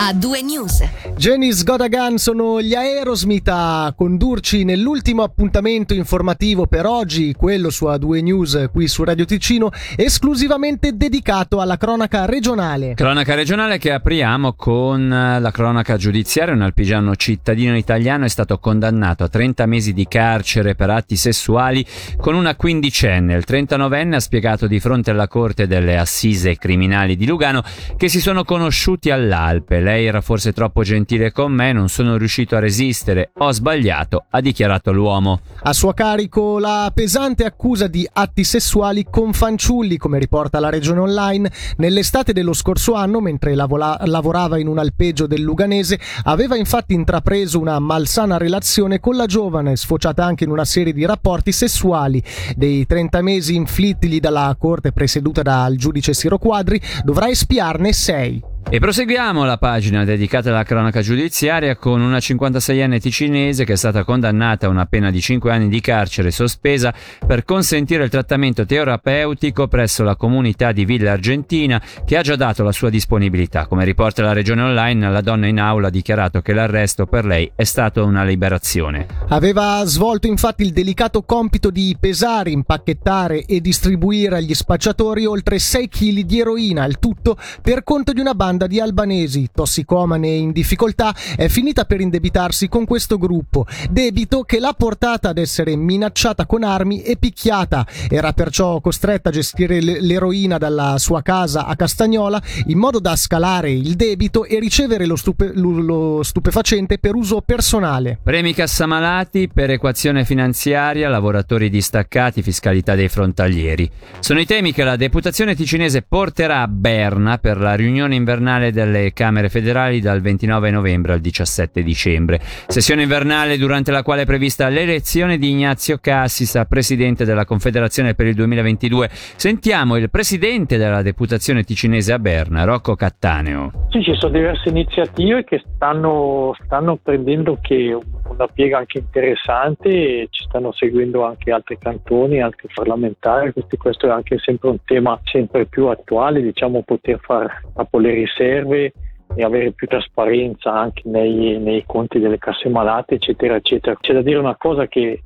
a due news. Janice Godagan sono gli Aerosmith a condurci nell'ultimo appuntamento informativo per oggi, quello su A2 News qui su Radio Ticino, esclusivamente dedicato alla cronaca regionale. Cronaca regionale che apriamo con la cronaca giudiziaria. Un alpigiano cittadino italiano è stato condannato a 30 mesi di carcere per atti sessuali con una quindicenne. Il 39enne ha spiegato di fronte alla corte delle assise criminali di Lugano che si sono conosciuti all'Alpe lei era forse troppo gentile con me, non sono riuscito a resistere, ho sbagliato, ha dichiarato l'uomo. A suo carico la pesante accusa di atti sessuali con fanciulli, come riporta la regione online, nell'estate dello scorso anno, mentre lavola- lavorava in un alpeggio del Luganese, aveva infatti intrapreso una malsana relazione con la giovane, sfociata anche in una serie di rapporti sessuali. Dei 30 mesi inflittigli dalla corte presieduta dal giudice Siro Quadri, dovrà espiarne 6. E proseguiamo la pagina dedicata alla cronaca giudiziaria con una 56enne ticinese che è stata condannata a una pena di 5 anni di carcere sospesa per consentire il trattamento terapeutico presso la comunità di Villa Argentina che ha già dato la sua disponibilità. Come riporta la regione online, la donna in aula ha dichiarato che l'arresto per lei è stato una liberazione. Aveva svolto infatti il delicato compito di pesare, impacchettare e distribuire agli spacciatori oltre 6 kg di eroina, il tutto per conto di una banda banda di albanesi, tossicomane in difficoltà, è finita per indebitarsi con questo gruppo, debito che l'ha portata ad essere minacciata con armi e picchiata. Era perciò costretta a gestire l'eroina dalla sua casa a Castagnola in modo da scalare il debito e ricevere lo, stupe- lo stupefacente per uso personale. Premi cassamalati, perequazione finanziaria, lavoratori distaccati, fiscalità dei frontalieri. Sono i temi che la deputazione ticinese porterà a Berna per la riunione invernale invernale delle Camere federali dal 29 novembre al 17 dicembre. Sessione invernale durante la quale è prevista l'elezione di Ignazio Cassis a presidente della Confederazione per il 2022. Sentiamo il presidente della deputazione ticinese a Berna, Rocco Cattaneo. Sì, ci sono diverse iniziative che stanno, stanno prendendo che una piega anche interessante e ci stanno seguendo anche altri cantoni, altri parlamentari, quindi questo è anche sempre un tema sempre più attuale, diciamo poter fare capo le riserve e avere più trasparenza anche nei, nei, conti delle casse malate, eccetera, eccetera. C'è da dire una cosa che,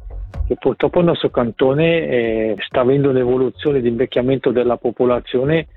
che purtroppo il nostro cantone eh, sta avendo un'evoluzione di invecchiamento della popolazione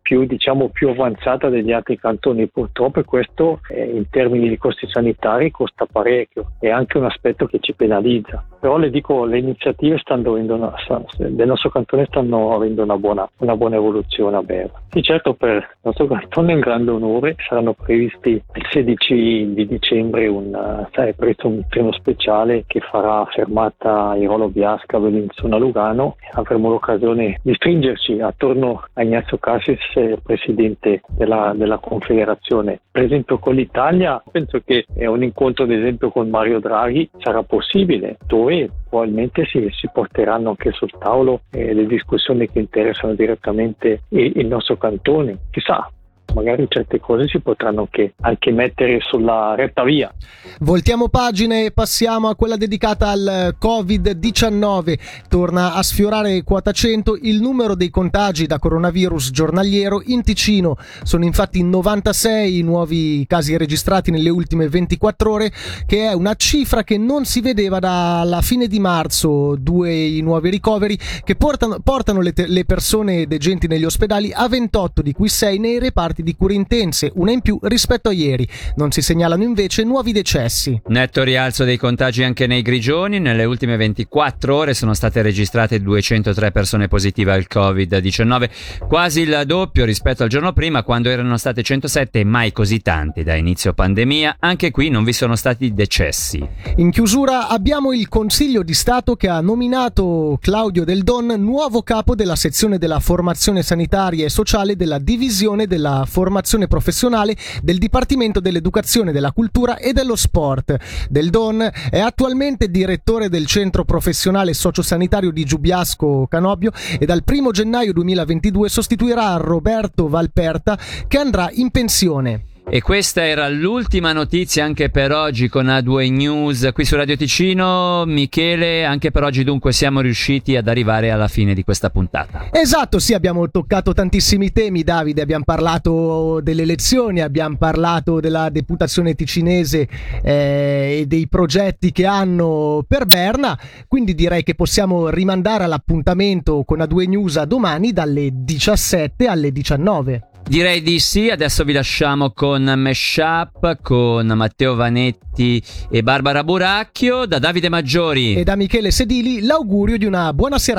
più, diciamo, più avanzata degli altri cantoni. Purtroppo questo eh, in termini di costi sanitari costa parecchio, è anche un aspetto che ci penalizza. Però le dico, le iniziative stanno una, del nostro cantone stanno avendo una buona, una buona evoluzione a Berna. Sì, certo, per il nostro cantone è un grande onore, saranno previsti il 16 di dicembre un, sai, preso un treno speciale che farà fermata Irolo Biasca, Bellinzona, Lugano. Avremo l'occasione di stringerci attorno a Ignazio Cassis, presidente della, della Confederazione. Per esempio con l'Italia, penso che un incontro ad esempio con Mario Draghi sarà possibile, dove probabilmente si, si porteranno anche sul tavolo eh, le discussioni che interessano direttamente il, il nostro cantone. Chissà, magari certe cose si potranno anche, anche, mettere sulla retta via. Voltiamo pagina e passiamo a quella dedicata al Covid-19. Torna a sfiorare quota 100 il numero dei contagi da coronavirus giornaliero in Ticino. Sono infatti 96 i nuovi casi registrati nelle ultime 24 ore, che è una cifra che non si vedeva dalla fine di marzo. Due i nuovi ricoveri che portano, portano le, te- le persone degenti negli ospedali a 28, di cui 6 nei reparti morti di cure intense, una in più rispetto a ieri. Non si segnalano invece nuovi decessi. Netto rialzo dei contagi anche nei Grigioni. Nelle ultime 24 ore sono state registrate 203 persone positive al Covid-19, quasi il doppio rispetto al giorno prima quando erano state 107 e mai così tanti da inizio pandemia. Anche qui non vi sono stati decessi. In chiusura abbiamo il Consiglio di Stato che ha nominato Claudio Del Don nuovo capo della sezione della formazione sanitaria e sociale della divisione della formazione professionale del Dipartimento dell'Educazione, della Cultura e dello Sport. Del Don è attualmente direttore del Centro Professionale Sociosanitario di Giubiasco Canobbio e dal 1 gennaio 2022 sostituirà Roberto Valperta che andrà in pensione. E questa era l'ultima notizia anche per oggi con A2 News qui su Radio Ticino. Michele, anche per oggi dunque siamo riusciti ad arrivare alla fine di questa puntata. Esatto, sì, abbiamo toccato tantissimi temi, Davide, abbiamo parlato delle elezioni, abbiamo parlato della deputazione ticinese eh, e dei progetti che hanno per Berna, quindi direi che possiamo rimandare all'appuntamento con A2 News a domani dalle 17 alle 19. Direi di sì, adesso vi lasciamo con Meshup, con Matteo Vanetti e Barbara Buracchio, da Davide Maggiori e da Michele Sedili l'augurio di una buona serata.